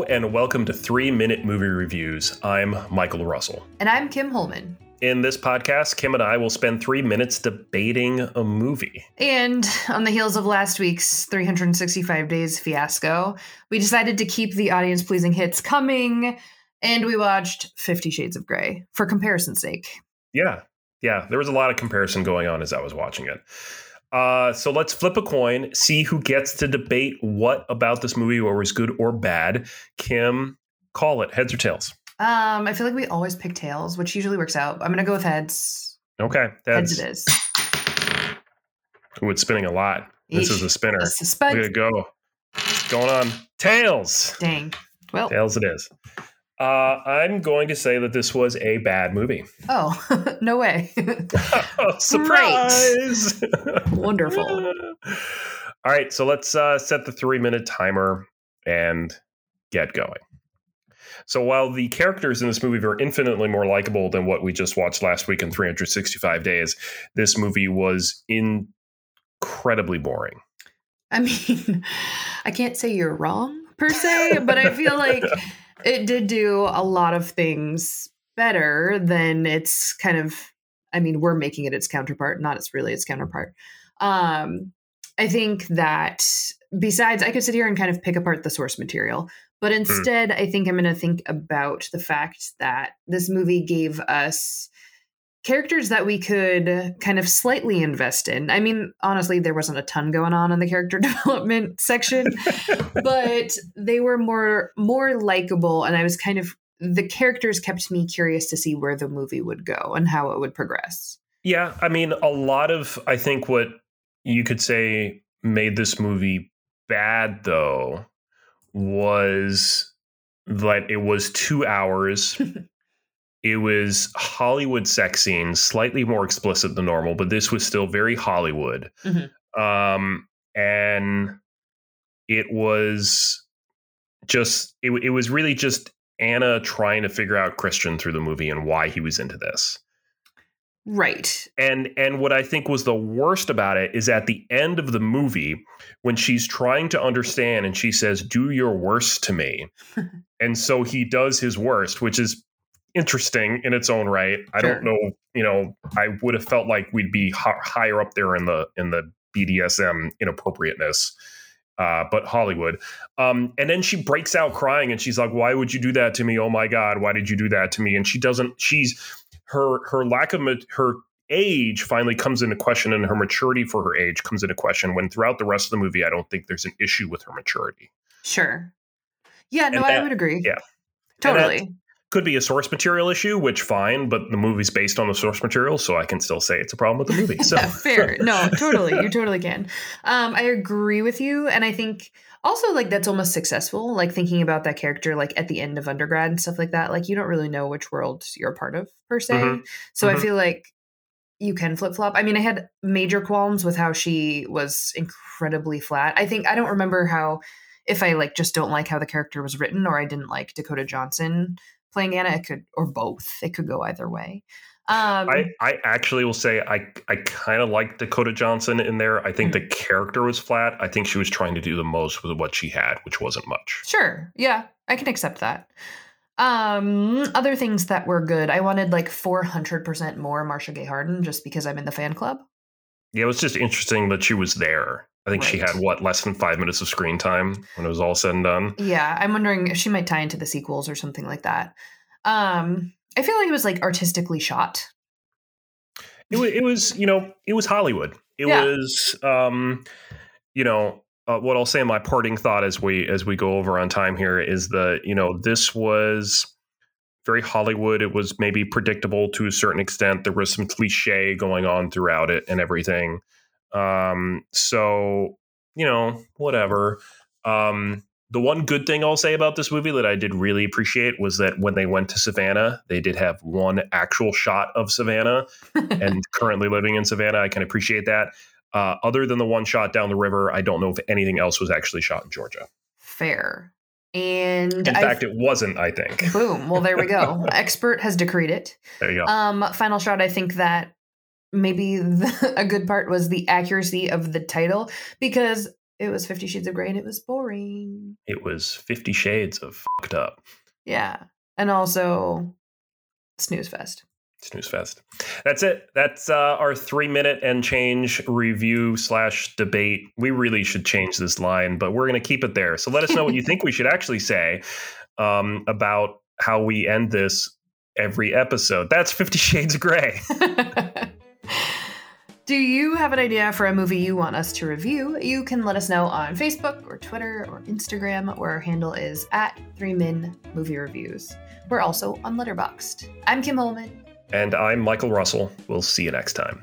Hello, and welcome to Three Minute Movie Reviews. I'm Michael Russell. And I'm Kim Holman. In this podcast, Kim and I will spend three minutes debating a movie. And on the heels of last week's 365 Days fiasco, we decided to keep the audience pleasing hits coming, and we watched Fifty Shades of Grey for comparison's sake. Yeah, yeah, there was a lot of comparison going on as I was watching it. Uh, so let's flip a coin, see who gets to debate what about this movie or was good or bad. Kim, call it heads or tails. Um, I feel like we always pick tails, which usually works out. I'm gonna go with heads. Okay, heads it is. Ooh, it's spinning a lot. This is a spinner. Look at it go. going on? Tails. Dang. Well, tails it is. Uh, I'm going to say that this was a bad movie. Oh, no way. oh, surprise! Wonderful. All right, so let's uh, set the three minute timer and get going. So while the characters in this movie are infinitely more likable than what we just watched last week in 365 days, this movie was incredibly boring. I mean, I can't say you're wrong per se, but I feel like it did do a lot of things better than its kind of I mean, we're making it its counterpart, not its really its counterpart. Um, I think that besides, I could sit here and kind of pick apart the source material, but hmm. instead, mm. I think I'm going to think about the fact that this movie gave us characters that we could kind of slightly invest in. I mean, honestly, there wasn't a ton going on in the character development section, but they were more more likable and I was kind of the characters kept me curious to see where the movie would go and how it would progress. Yeah, I mean, a lot of I think what you could say made this movie bad though was that it was 2 hours It was Hollywood sex scenes, slightly more explicit than normal, but this was still very Hollywood. Mm-hmm. Um, and it was just, it, it was really just Anna trying to figure out Christian through the movie and why he was into this. Right. And and what I think was the worst about it is at the end of the movie when she's trying to understand and she says do your worst to me. and so he does his worst, which is interesting in its own right. I don't know, you know, I would have felt like we'd be h- higher up there in the in the BDSM inappropriateness. Uh, but Hollywood. Um, and then she breaks out crying and she's like, Why would you do that to me? Oh my God, why did you do that to me? And she doesn't, she's her her lack of her age finally comes into question and her maturity for her age comes into question when throughout the rest of the movie, I don't think there's an issue with her maturity. Sure. Yeah, no, that, I would agree. Yeah. Totally could be a source material issue, which fine, but the movie's based on the source material, so I can still say it's a problem with the movie. So fair. No, totally. You totally can. Um, I agree with you. And I think also like that's almost successful, like thinking about that character like at the end of undergrad and stuff like that. Like you don't really know which world you're a part of per se. Mm-hmm. So mm-hmm. I feel like you can flip flop. I mean, I had major qualms with how she was incredibly flat. I think I don't remember how if I like just don't like how the character was written or I didn't like Dakota Johnson playing Anna. It could, or both. It could go either way. Um, I, I actually will say I, I kind of like Dakota Johnson in there. I think mm-hmm. the character was flat. I think she was trying to do the most with what she had, which wasn't much. Sure. Yeah, I can accept that. Um, other things that were good. I wanted like 400% more Marcia Gay Harden just because I'm in the fan club. Yeah, it was just interesting that she was there. I think right. she had what less than five minutes of screen time when it was all said and done. Yeah, I'm wondering if she might tie into the sequels or something like that. Um, I feel like it was like artistically shot. It was, it was you know, it was Hollywood. It yeah. was, um, you know, uh, what I'll say. My parting thought as we as we go over on time here is that you know this was very Hollywood. It was maybe predictable to a certain extent. There was some cliche going on throughout it and everything. Um, so you know, whatever. Um, the one good thing I'll say about this movie that I did really appreciate was that when they went to Savannah, they did have one actual shot of Savannah, and currently living in Savannah, I can appreciate that. Uh, other than the one shot down the river, I don't know if anything else was actually shot in Georgia. Fair. And in I've, fact, it wasn't. I think. Boom. Well, there we go. Expert has decreed it. There you go. Um, final shot. I think that maybe the, a good part was the accuracy of the title because it was Fifty Shades of Grey and it was boring. It was Fifty Shades of fucked up. Yeah. And also Snooze Fest. Snooze Fest. That's it. That's uh, our three minute and change review slash debate. We really should change this line, but we're going to keep it there. So let us know what you think we should actually say um, about how we end this every episode. That's Fifty Shades of Grey. Do you have an idea for a movie you want us to review? You can let us know on Facebook or Twitter or Instagram, where our handle is at 3 Min Movie Reviews. We're also on Letterboxd. I'm Kim Holman. And I'm Michael Russell. We'll see you next time.